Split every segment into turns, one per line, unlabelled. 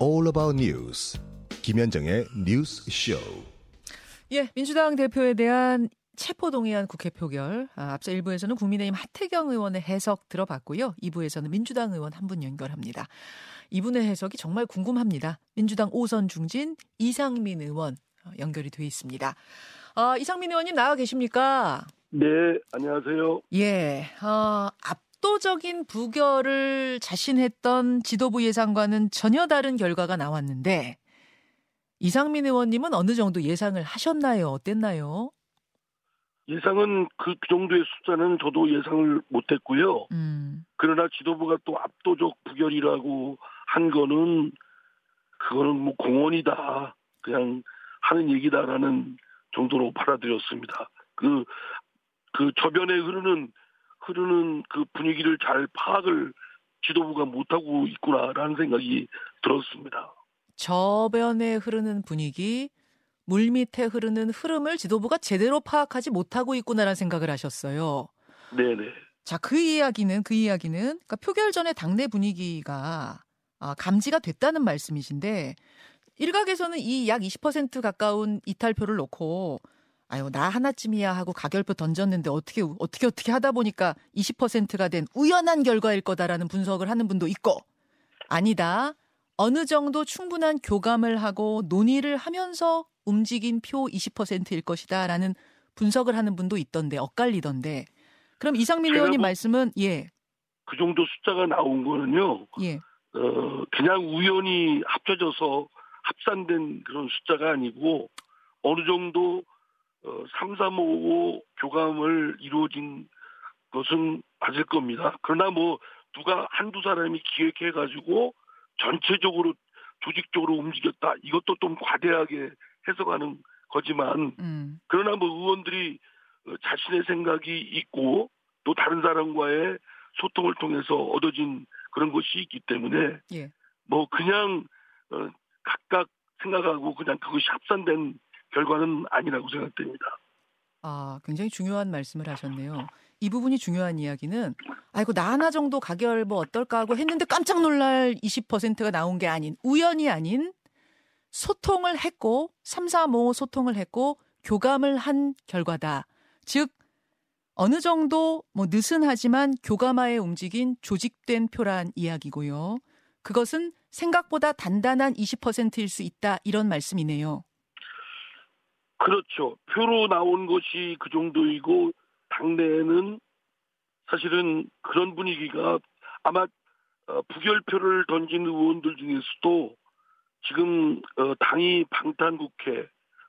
all about news. 김현정의 뉴스 쇼.
예, 민주당 대표에 대한 체포동의안 국회 표결. 아, 앞서 1부에서는 국민의힘 하태경 의원의 해석 들어봤고요. 2부에서는 민주당 의원 한 분 연결합니다. 이분의 해석이 정말 궁금합니다. 민주당 오선 중진 이상민 의원 어, 연결이 돼 있습니다. 아, 이상민 의원님 나와 계십니까?
네, 안녕하세요.
예, 어, 압도적인 부결을 자신했던 지도부 예상과는 전혀 다른 결과가 나왔는데 이상민 의원님은 어느 정도 예상을 하셨나요? 어땠나요?
예상은 그 정도의 숫자는 저도 예상을 못했고요.
음,
그러나 지도부가 또 압도적 부결이라고 한 거는 그거는 뭐 공언이다. 그냥 하는 얘기다라는 정도로 받아들였습니다. 그, 그 저변에 흐르는, 흐르는 그 분위기를 잘 파악을 지도부가 못하고 있구나라는 생각이 들었습니다.
저변에 흐르는 분위기, 물 밑에 흐르는 흐름을 지도부가 제대로 파악하지 못하고 있구나라는 생각을 하셨어요.
네네.
자, 그 이야기는 그 이야기는 그러니까 표결 전에 당내 분위기가 아, 감지가 됐다는 말씀이신데 일각에서는 이 약 20% 가까운 이탈표를 놓고 아유 나 하나쯤이야 하고 가결표 던졌는데 어떻게 어떻게 어떻게 하다 보니까 20%가 된 우연한 결과일 거다라는 분석을 하는 분도 있고 아니다 어느 정도 충분한 교감을 하고 논의를 하면서 움직인 표 20%일 것이다라는 분석을 하는 분도 있던데 엇갈리던데 그럼 이상민 의원님
뭐-
말씀은 예
그 정도 숫자가 나온 거는요.
예.
어, 그냥 우연히 합쳐져서 합산된 그런 숫자가 아니고 어느 정도 어, 3, 3, 5, 5 교감을 이루어진 것은 맞을 겁니다. 그러나 뭐 누가 한두 사람이 기획해가지고 전체적으로 조직적으로 움직였다. 이것도 좀 과대하게 해석하는 거지만
음.
그러나 뭐 의원들이 어, 자신의 생각이 있고 또 다른 사람과의 소통을 통해서 얻어진 그런 것이 있기 때문에
예.
뭐 그냥 어, 각각 생각하고 그냥 그것이 합산된 결과는 아니라고 생각됩니다.
아, 굉장히 중요한 말씀을 하셨네요. 이 부분이 중요한 이야기는 아이고 나 하나 정도 가결 뭐 어떨까 하고 했는데 깜짝 놀랄 20%가 나온 게 아닌 우연이 아닌 소통을 했고 335 소통을 했고 교감을 한 결과다. 즉 어느 정도 뭐 느슨하지만 교감하에 움직인 조직된 표란 이야기고요. 그것은 생각보다 단단한 20%일 수 있다 이런 말씀이네요.
그렇죠. 표로 나온 것이 그 정도이고 당내에는 사실은 그런 분위기가 아마 어, 부결표를 던진 의원들 중에서도 지금 어, 당이 방탄 국회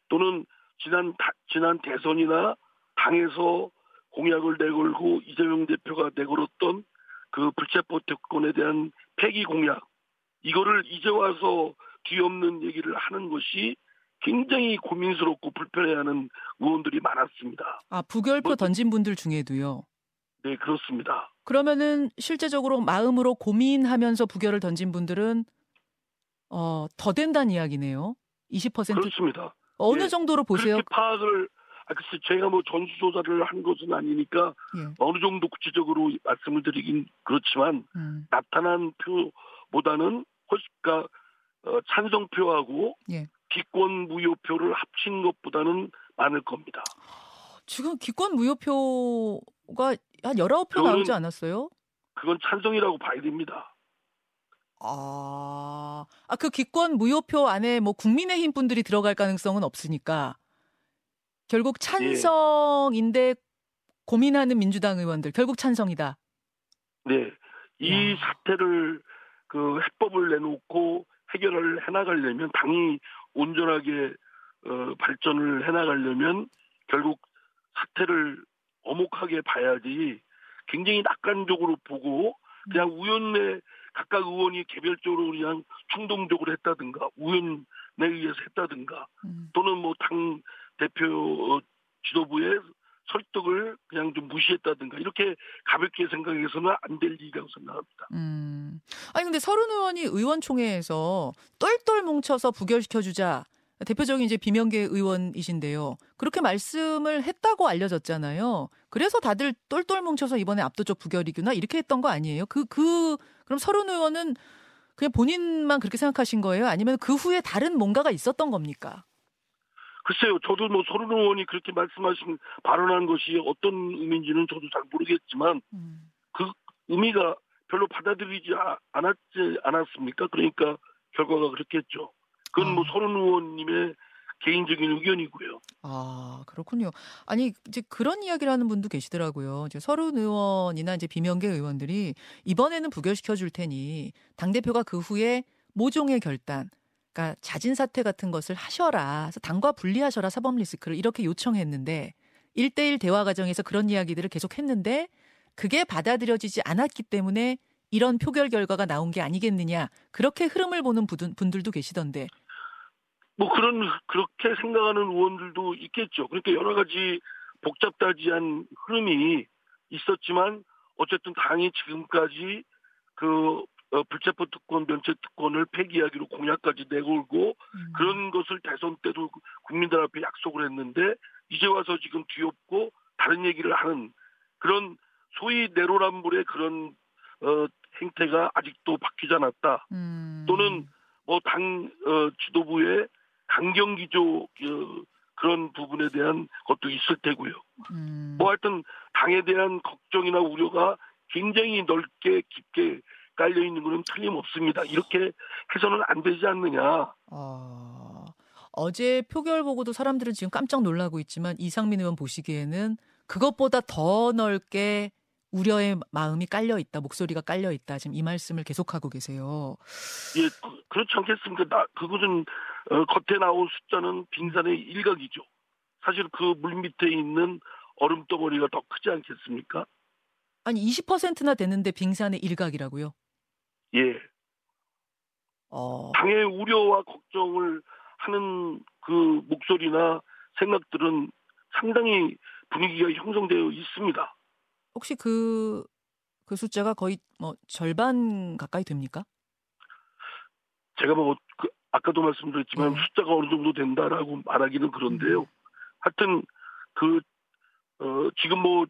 또는 지난 다- 지난 대선이나 당에서 공약을 내걸고 이재명 대표가 내걸었던 그 불체포 특권에 대한 폐기 공약 이거를 이제 와서 뒤엎는 얘기를 하는 것이 굉장히 고민스럽고 불편해하는 의원들이 많았습니다.
아, 부결표
뭐-
던진 분들 중에도요.
네, 그렇습니다.
그러면은 실제적으로 마음으로 고민하면서 부결을 던진 분들은 어, 더 된다는 이야기네요. 20%
그렇습니다.
어느
예.
정도로 보세요?
그렇게 파악을 아, 글쎄 제가 뭐 전수조사를 한 것은 아니니까
예.
어느 정도 구체적으로 말씀을 드리긴 그렇지만
음,
나타난 표보다는 훨씬 그러니까, 어, 찬성표하고
예.
기권 무효표를 합친 것보다는 많을 겁니다.
지금 기권 무효표가 한 19표
그거는-
나오지 않았어요?
그건 찬성이라고 봐야 됩니다.
아, 아, 그 기권 무효표 안에 뭐 국민의힘 분들이 들어갈 가능성은 없으니까 결국 찬성인데 고민하는 민주당 의원들 결국 찬성이다.
네. 이
야.
사태를 그 해법을 내놓고 해결을 해나가려면 당이 온전하게 어, 발전을 해나가려면 결국 사태를 어목하게 봐야지 굉장히 낙관적으로 보고 그냥 우연에 각각 의원이 개별적으로 그냥 충동적으로 했다든가 우연에 의해서 했다든가
음.
또는 뭐 당 대표 어, 지도부의 설득을 그냥 좀 무시했다든가 이렇게 가볍게 생각해서는 안 될 일이라고 생각합니다.
음. 아니 근데 서른 의원이 의원총회에서 똘똘 뭉쳐서 부결시켜 주자. 대표적인 이제 비명계 의원이신데요. 그렇게 말씀을 했다고 알려졌잖아요. 그래서 다들 똘똘 뭉쳐서 이번에 압도적 부결이구나 이렇게 했던 거 아니에요? 그 그 그럼 서른 의원은 그냥 본인만 그렇게 생각하신 거예요? 아니면 그 후에 다른 뭔가가 있었던 겁니까?
글쎄요, 저도 뭐 서른 의원이 그렇게 말씀하신 발언한 것이 어떤 의미인지는 저도 잘 모르겠지만
음.
그 의미가 별로 받아들이지 아- 않았지 않았습니까? 그러니까 결과가 그렇겠죠. 그건 뭐
아.
서른 의원님의 개인적인 의견이고요.
아, 그렇군요. 아니, 이제 그런 이야기를 하는 분도 계시더라고요. 이제 서른 의원이나 이제 비명계 의원들이 이번에는 부결시켜 줄 테니 당 대표가 그 후에 모종의 결단, 그러니까 자진 사퇴 같은 것을 하셔라. 그래서 당과 분리하셔라. 사법 리스크를 이렇게 요청했는데 1대1 대화 과정에서 그런 이야기들을 계속 했는데 그게 받아들여지지 않았기 때문에 이런 표결 결과가 나온 게 아니겠느냐. 그렇게 흐름을 보는 분들- 분들도 계시던데.
뭐 그런 그렇게 생각하는 의원들도 있겠죠. 그러니까 여러 가지 복잡다지한 흐름이 있었지만 어쨌든 당이 지금까지 그 어, 불체포 특권, 면책 특권을 폐기하기로 공약까지 내걸고
음.
그런 것을 대선 때도 국민들 앞에 약속을 했는데 이제 와서 지금 뒤엎고 다른 얘기를 하는 그런 소위 내로남불의 그런 어, 행태가 아직도 바뀌지 않았다.
음.
또는 뭐당 어, 지도부의 강경기조 그, 그런 부분에 대한 것도 있을 테고요.
음.
뭐 하여튼 당에 대한 걱정이나 우려가 굉장히 넓게 깊게 깔려 있는 것은 틀림없습니다. 이렇게 해서는 안 되지 않느냐.
아, 어제 표결 보고도 사람들은 지금 깜짝 놀라고 있지만 이상민 의원 보시기에는 그것보다 더 넓게 우려의 마음이 깔려 있다, 목소리가 깔려 있다. 지금 이 말씀을 계속하고 계세요.
예, 그, 그렇지 않겠습니까? 나, 그것은 어, 겉에 나온 숫자는 빙산의 일각이죠. 사실 그 물 밑에 있는 얼음 덩어리가 더 크지 않겠습니까?
아니 20%나 되는데 빙산의 일각이라고요?
예.
어,
당의 우려와 걱정을 하는 그 목소리나 생각들은 상당히 분위기가 형성되어 있습니다.
혹시 그, 그 숫자가 거의 뭐 절반 가까이 됩니까?
제가 뭐 그, 아까도 말씀드렸지만
네.
숫자가 어느 정도 된다라고 말하기는 그런데요. 하여튼 그 어, 지금 뭐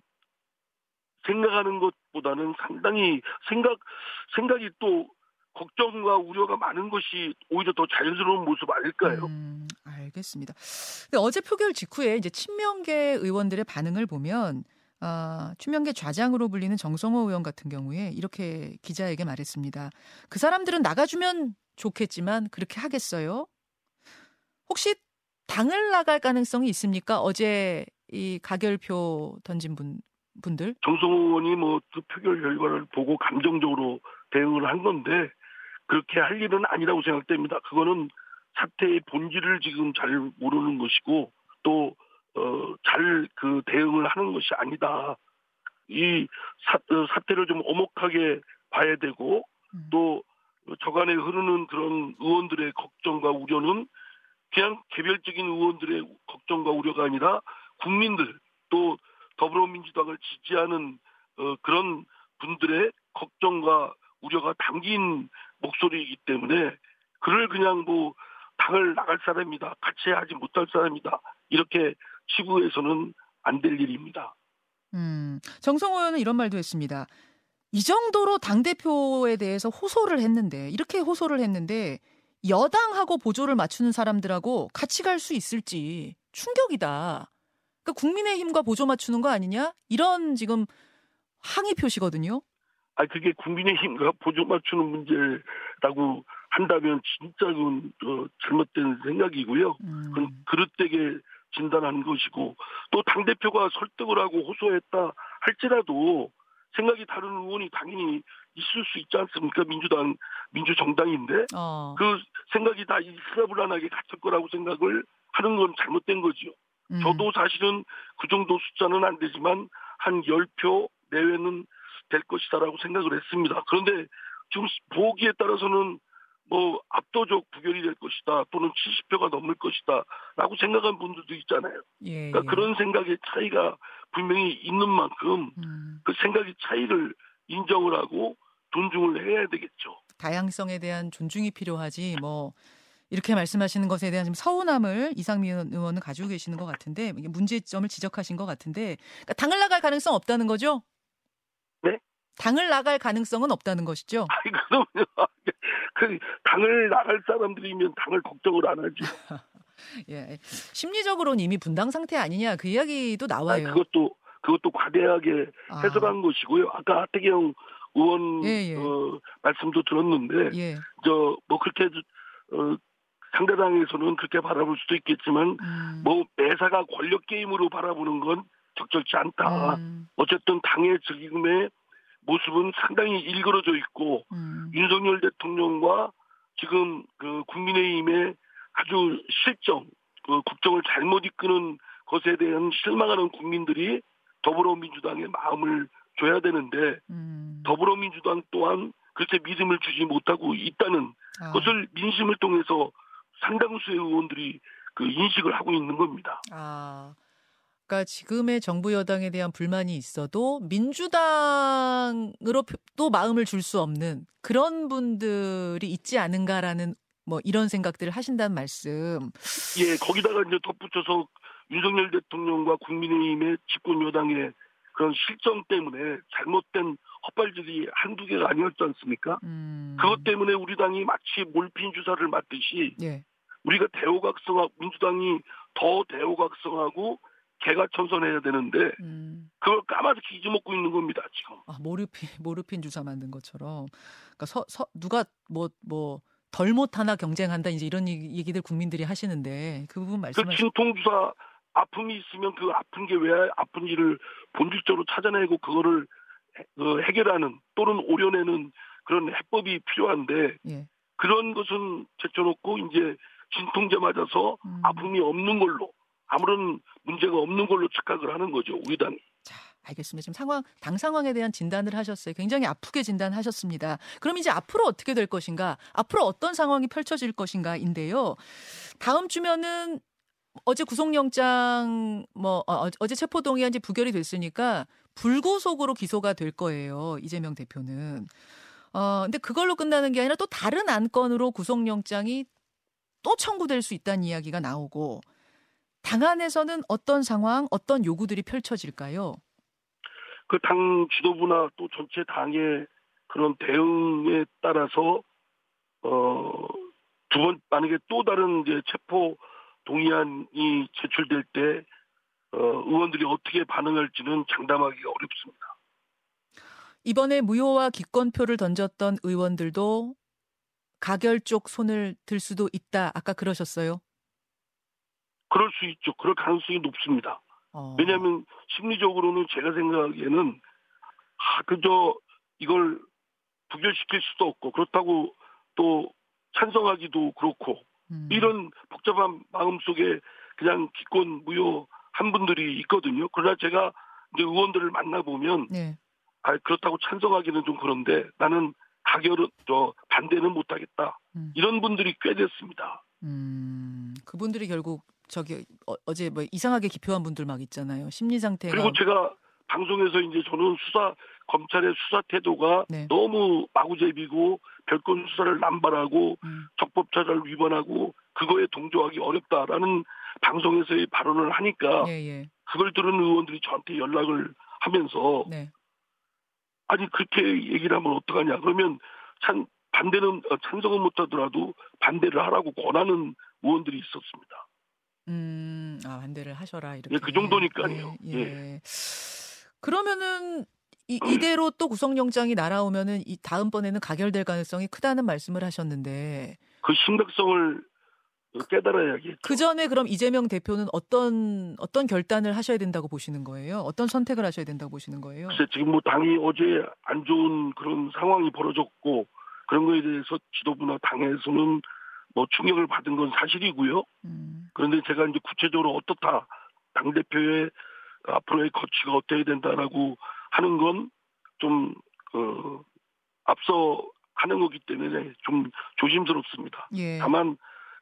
생각하는 것보다는 상당히 생각 생각이 또 걱정과 우려가 많은 것이 오히려 더 자연스러운 모습 아닐까요?
음, 알겠습니다. 어제 표결 직후에 이제 친명계 의원들의 반응을 보면 아, 친명계 좌장으로 불리는 정성호 의원 같은 경우에 이렇게 기자에게 말했습니다. 그 사람들은 나가주면 좋겠지만 그렇게 하겠어요? 혹시 당을 나갈 가능성이 있습니까? 어제 이 가결표 던진 분 분들?
정성호 의원이 뭐그 표결 결과를 보고 감정적으로 대응을 한 건데 그렇게 할 일은 아니라고 생각됩니다. 그거는 사태의 본질을 지금 잘 모르는 것이고 또 어, 잘 그 대응을 하는 것이 아니다. 이 사, 어, 사태를 좀 오목하게 봐야 되고
음.
또 저간에 흐르는 그런 의원들의 걱정과 우려는 그냥 개별적인 의원들의 걱정과 우려가 아니라 국민들 또 더불어민주당을 지지하는 어, 그런 분들의 걱정과 우려가 담긴 목소리이기 때문에 그를 그냥 뭐 당을 나갈 사람이다 같이 하지 못할 사람이다 이렇게 치부해서는 안 될 일입니다.
음, 정성호 의원은 이런 말도 했습니다. 이 정도로 당 대표에 대해서 호소를 했는데, 이렇게 호소를 했는데, 여당하고 보조를 맞추는 사람들하고 같이 갈 수 있을지 충격이다. 그러니까 국민의힘과 보조 맞추는 거 아니냐? 이런 지금 항의 표시거든요.
아 그게 국민의힘과 보조 맞추는 문제라고 한다면 진짜 그건 어, 잘못된 생각이고요.
음,
그건 그릇되게 진단하는 것이고 또 당 대표가 설득을 하고 호소했다 할지라도 생각이 다른 의원이 당연히 있을 수 있지 않습니까? 민주당 민주정당인데
어,
그 생각이 다 일사불란하게 같을 거라고 생각을 하는 건 잘못된 거지요.
음,
저도 사실은 그 정도 숫자는 안 되지만 한 10표 내외는 될 것이다라고 생각을 했습니다. 그런데 지금 보기에 따라서는 뭐 압도적 부결이 될 것이다 또는 70표가 넘을 것이다라고 생각한 분들도 있잖아요.
예,
그러니까
예.
그런 생각의 차이가 분명히 있는 만큼
음,
그 생각의 차이를 인정을 하고 존중을 해야 되겠죠.
다양성에 대한 존중이 필요하지, 뭐, 이렇게 말씀하시는 것에 대한 지금 서운함을 이상민 의원은 가지고 계시는 것 같은데, 문제점을 지적하신 것 같은데, 그러니까 당을 나갈 가능성 없다는 거죠?
네?
당을 나갈 가능성은 없다는 것이죠?
아니 그럼요. 그 당을 나갈 사람들이면 당을 걱정을 안 하죠.
예. 심리적으로는 이미 분당 상태 아니냐 그 이야기도 나와요.
아, 그것도 그것도 과대하게
아.
해석한 것이고요. 아까 하태경 의원
예, 예.
어, 말씀도 들었는데
예.
저뭐 그렇게 어, 상대당에서는 그렇게 바라볼 수도 있겠지만
음.
뭐 매사가 권력 게임으로 바라보는 건 적절치 않다.
음.
어쨌든 당의 지금의 모습은 상당히 일그러져 있고
음.
윤석열 대통령과 지금 그 국민의힘의 아주 실정, 그 국정을 잘못 이끄는 것에 대한 실망하는 국민들이 더불어민주당의 마음을 줘야 되는데
음.
더불어민주당 또한 그렇게 믿음을 주지 못하고 있다는
아.
것을 민심을 통해서 상당수의 의원들이 그 인식을 하고 있는 겁니다.
아. 그러니까 지금의 정부 여당에 대한 불만이 있어도 민주당으로 표- 또 마음을 줄 수 없는 그런 분들이 있지 않은가라는 뭐 이런 생각들을 하신다는 말씀.
예, 거기다가 이제 덧붙여서 윤석열 대통령과 국민의힘의 집권 여당의 그런 실정 때문에 잘못된 헛발질이 한두 개가 아니었지 않습니까?
음.
그것 때문에 우리 당이 마치 몰핀 주사를 맞듯이
예.
우리가 대호각성하고 민주당이 더 대호각성하고 개가 천선해야 되는데
음.
그걸 까맣게 잊어먹고 있는 겁니다 지금.
아, 모르핀 모르핀 주사 만든 것처럼. 그러니까 서, 서 누가 뭐 뭐 덜 못하나 경쟁한다 이제 이런 얘기- 얘기들 국민들이 하시는데 그 부분
그
말씀하시.
진통 주사 아픔이 있으면 그 아픈 게 왜 아픈지를 본질적으로 찾아내고 그거를 해- 그 해결하는 또는 오려내는 그런 해법이 필요한데
예.
그런 것은 제쳐놓고 이제 진통제 맞아서
음.
아픔이 없는 걸로 아무런 문제가 없는 걸로 착각을 하는 거죠 우리 당이.
자, 알겠습니다. 지금 상황, 당 상황에 대한 진단을 하셨어요. 굉장히 아프게 진단하셨습니다. 그럼 이제 앞으로 어떻게 될 것인가? 앞으로 어떤 상황이 펼쳐질 것인가인데요. 다음 주면은 어제 구속영장 뭐 어, 어제 체포동의안지 부결이 됐으니까 불구속으로 기소가 될 거예요. 이재명 대표는. 어, 근데 그걸로 끝나는 게 아니라 또 다른 안건으로 구속영장이 또 청구될 수 있다는 이야기가 나오고 당 안에서는 어떤 상황, 어떤 요구들이 펼쳐질까요?
그 당 지도부나 또 전체 당의 그런 대응에 따라서 어 두 번 만약에 또 다른 이제 체포 동의안이 제출될 때 어, 의원들이 어떻게 반응할지는 장담하기가 어렵습니다.
이번에 무효와 기권표를 던졌던 의원들도 가결 쪽 손을 들 수도 있다. 아까 그러셨어요.
그럴 수 있죠. 그럴 가능성이 높습니다.
어.
왜냐하면 심리적으로는 제가 생각하기에는 아, 그저 이걸 부결시킬 수도 없고 그렇다고 또 찬성하기도 그렇고
음.
이런 복잡한 마음 속에 그냥 기권 무효한 분들이 있거든요. 그러나 제가 이제 의원들을 만나보면
네.
아, 그렇다고 찬성하기는 좀 그런데 나는 가결은 저 반대는 못하겠다.
음.
이런 분들이 꽤 됐습니다.
음. 그분들이 결국 저기 어, 제뭐 이상하게 기표한 분들 막 있잖아요. 심리 상태가
그리고 제가 방송에서 이제 저는 수사 검찰의 수사 태도가
네.
너무 마구잡이고 별건 수사를 남발하고
음.
적법차를 위반하고 그거에 동조하기 어렵다라는 방송에서의 발언을 하니까
예, 예.
그걸 들은 의원들이 저한테 연락을 하면서
네.
아니 그렇게 얘기를 하면 어떡하냐 그러면 찬 반대는 어, 찬성은 못하더라도 반대를 하라고 권하는 의원들이 있었습니다.
음. 아, 반대를 하셔라 이렇게.
예, 그 정도니까요.
예. 예. 그러면은 이, 이대로 또 구속영장이 날아오면은 이 다음번에는 가결될 가능성이 크다는 말씀을 하셨는데
그 심각성을 깨달아야겠죠.
그 전에 그럼 이재명 대표는 어떤 어떤 결단을 하셔야 된다고 보시는 거예요? 어떤 선택을 하셔야 된다고 보시는 거예요?
글쎄 지금 뭐 당이 어제 안 좋은 그런 상황이 벌어졌고 그런 거에 대해서 지도부나 당에서는 뭐 충격을 받은 건 사실이고요.
음,
그런데 제가 이제 구체적으로 어떻다 당 대표의 앞으로의 거취가 어떻게 된다라고 하는 건좀 어, 앞서 하는 거기 때문에 좀 조심스럽습니다.
예.
다만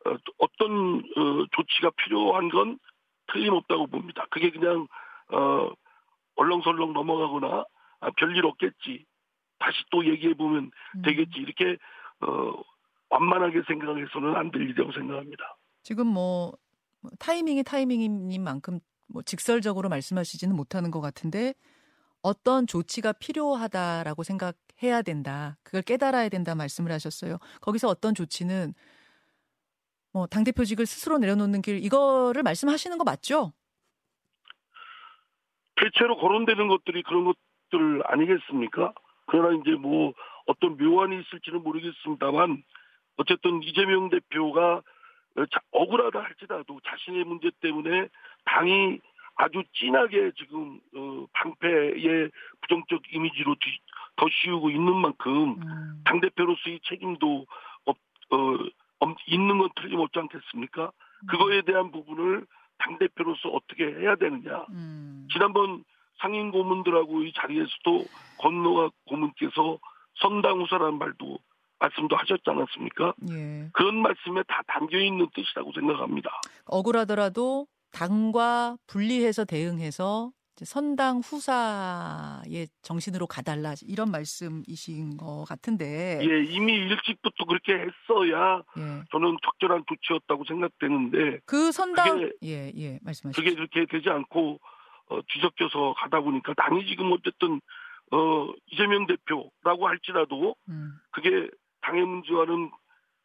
어, 어떤 어, 조치가 필요한 건 틀림없다고 봅니다. 그게 그냥 어, 얼렁설렁 넘어가거나 아, 별일 없겠지. 다시 또 얘기해 보면
음.
되겠지. 이렇게 어, 완만하게 생각해서는 안 될 일이라고 생각합니다.
지금 뭐 타이밍이 타이밍인 만큼 뭐 직설적으로 말씀하시지는 못하는 것 같은데 어떤 조치가 필요하다라고 생각해야 된다. 그걸 깨달아야 된다 말씀을 하셨어요. 거기서 어떤 조치는 뭐 당대표직을 스스로 내려놓는 길 이거를 말씀하시는 거 맞죠?
대체로 거론되는 것들이 그런 것들 아니겠습니까? 그러나 이제 뭐 어떤 묘안이 있을지는 모르겠습니다만 어쨌든 이재명 대표가 억울하다 할지라도 자신의 문제 때문에 당이 아주 진하게 지금 어, 방패의 부정적 이미지로 뒤, 더 씌우고 있는 만큼 음. 당 대표로서의 책임도 어, 어, 있는 건 틀림없지 않겠습니까? 음. 그거에 대한 부분을 당 대표로서 어떻게 해야 되느냐. 음. 지난번 상임 고문들하고 이 자리에서도 건노가 고문께서 선당후사라는 말도 말씀도 하셨지 않았습니까? 예. 그런 말씀에 다 담겨 있는 뜻이라고 생각합니다.
억울하더라도 당과 분리해서 대응해서 선당 후사의 정신으로 가달라 이런 말씀이신 것 같은데.
예, 이미 일찍부터 그렇게 했어야 예. 저는 적절한 조치였다고 생각되는데.
그 선당 예, 예, 말씀하시죠.
그게 그렇게 되지 않고 어, 뒤섞여서 가다 보니까 당이 지금 어쨌든 어, 이재명 대표라고 할지라도 음. 그게 당의 문제와는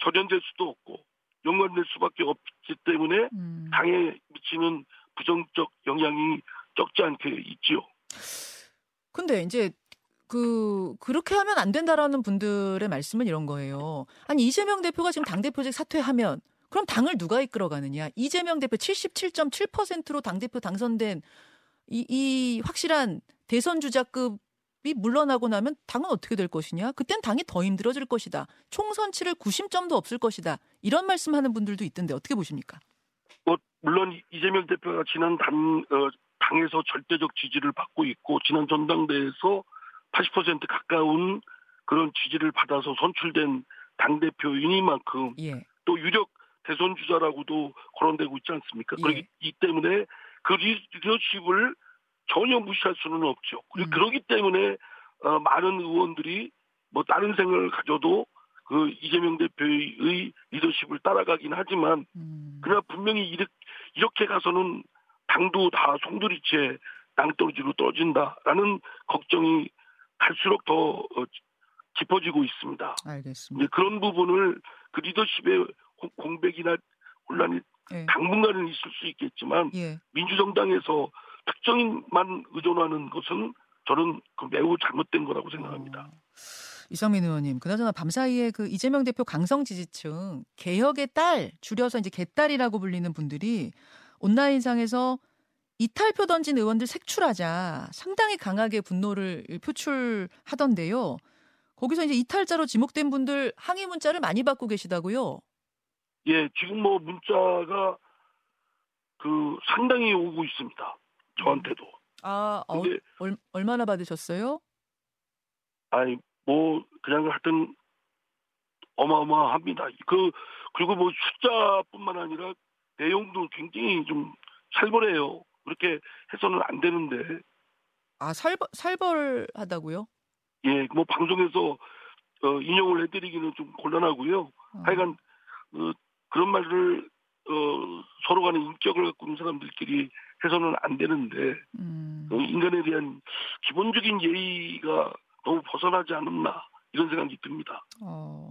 절연될 수도 없고 연관될 수밖에 없기 때문에 음. 당에 미치는 부정적 영향이 적지 않게 있지요.
근데 이제 그 그렇게 하면 안 된다라는 분들의 말씀은 이런 거예요. 아니 이재명 대표가 지금 당 대표직 사퇴하면 그럼 당을 누가 이끌어 가느냐? 이재명 대표 77.7%로 당 대표 당선된 이, 이 확실한 대선 주자급 이 물러나고 나면 당은 어떻게 될 것이냐? 그땐 당이 더 힘들어질 것이다. 총선 치를 구심점도 없을 것이다. 이런 말씀하는 분들도 있던데 어떻게 보십니까?
뭐 물론 이재명 대표가 지난 당 어, 당에서 절대적 지지를 받고 있고 지난 전당대회에서 80% 가까운 그런 지지를 받아서 선출된 당 대표이니만큼 예. 또 유력 대선 주자라고도 거론되고 있지 않습니까? 예. 그렇기 때문에 그 리더십을 전혀 무시할 수는 없죠. 음. 그러기 때문에 어, 많은 의원들이 뭐 다른 생각을 가져도 그 이재명 대표의 리더십을 따라가긴 하지만 음. 그러나 분명히 이렇게 가서는 당도 다 송두리째 땅떨어지로 떨어진다라는 걱정이 갈수록 더 어, 깊어지고 있습니다.
알겠습니다.
그런 부분을 그 리더십의 공백이나 혼란이 예. 당분간은 있을 수 있겠지만 예. 민주정당에서 특정인만 의존하는 것은 저는 그 매우 잘못된 거라고 생각합니다. 어.
이성민 의원님, 그나저나 밤사이에 그 이재명 대표 강성 지지층 개혁의 딸 줄여서 이제 개딸이라고 불리는 분들이 온라인상에서 이탈표 던진 의원들 색출하자 상당히 강하게 분노를 표출하던데요. 거기서 이제 이탈자로 지목된 분들 항의 문자를 많이 받고 계시다고요?
예, 지금 뭐 문자가 그 상당히 오고 있습니다. 저한테도.
아, 어, 얼, 얼마나 받으셨어요?
아니, 뭐, 그냥 하여튼, 어마어마합니다. 그, 그리고 뭐 숫자뿐만 아니라 내용도 굉장히 좀 살벌해요. 그렇게 해서는 안 되는데.
아, 살벌, 살벌하다고요?
예, 뭐 방송에서 어, 인용을 해드리기는 좀 곤란하고요. 어. 하여간, 어, 그런 말을, 어, 서로 간에 인격을 갖고 있는 사람들끼리 해서는 안 되는데 음. 인간에 대한 기본적인 예의가 너무 벗어나지 않았나 이런 생각이 듭니다.
어.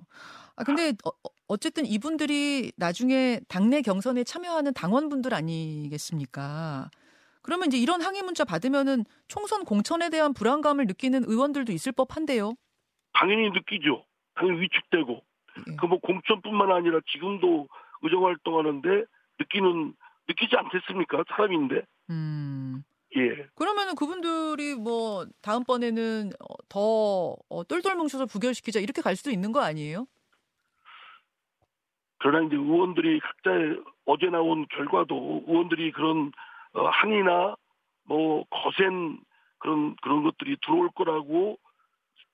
아 근데 어, 어쨌든 이분들이 나중에 당내 경선에 참여하는 당원분들 아니겠습니까? 그러면 이제 이런 항의 문자 받으면은 총선 공천에 대한 불안감을 느끼는 의원들도 있을 법한데요.
당연히 느끼죠. 당연히 위축되고 예. 그뭐 공천뿐만 아니라 지금도 의정 활동하는데 느끼는 느끼지 않겠습니까? 사람인데. 음. 예.
그러면은 그분들이 뭐 다음번에는 어, 더 어, 똘똘 뭉쳐서 부결시키자 이렇게 갈 수도 있는 거 아니에요?
그러나 이제 의원들이 각자의 어제 나온 결과도 의원들이 그런 어, 항의나 뭐 거센 그런 그런 것들이 들어올 거라고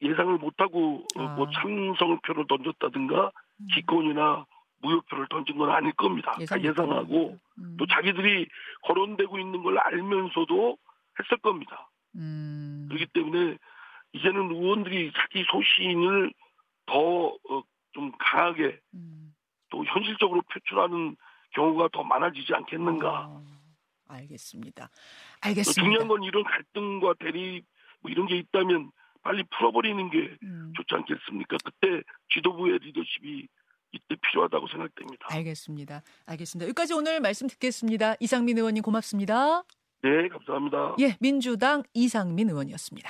예상을 못하고 어, 뭐 아. 뭐 참성을 표를 던졌다든가 음. 기권이나 무효표를 던진 건 아닐 겁니다. 예상 예상하고 음. 또 자기들이 거론되고 있는 걸 알면서도 했을 겁니다. 음. 그렇기 때문에 이제는 의원들이 자기 소신을 더좀 어, 강하게 음. 또 현실적으로 표출하는 경우가 더 많아지지 않겠는가. 어,
알겠습니다. 알겠습니다.
중요한 건 이런 갈등과 대립 뭐 이런 게 있다면 빨리 풀어버리는 게
음.
좋지 않겠습니까? 그때 지도부의 리더십이 이때 필요하다고 생각됩니다.
알겠습니다. 알겠습니다. 여기까지 오늘 말씀 듣겠습니다. 이상민 의원님 고맙습니다.
네, 감사합니다.
예, 민주당 이상민 의원이었습니다.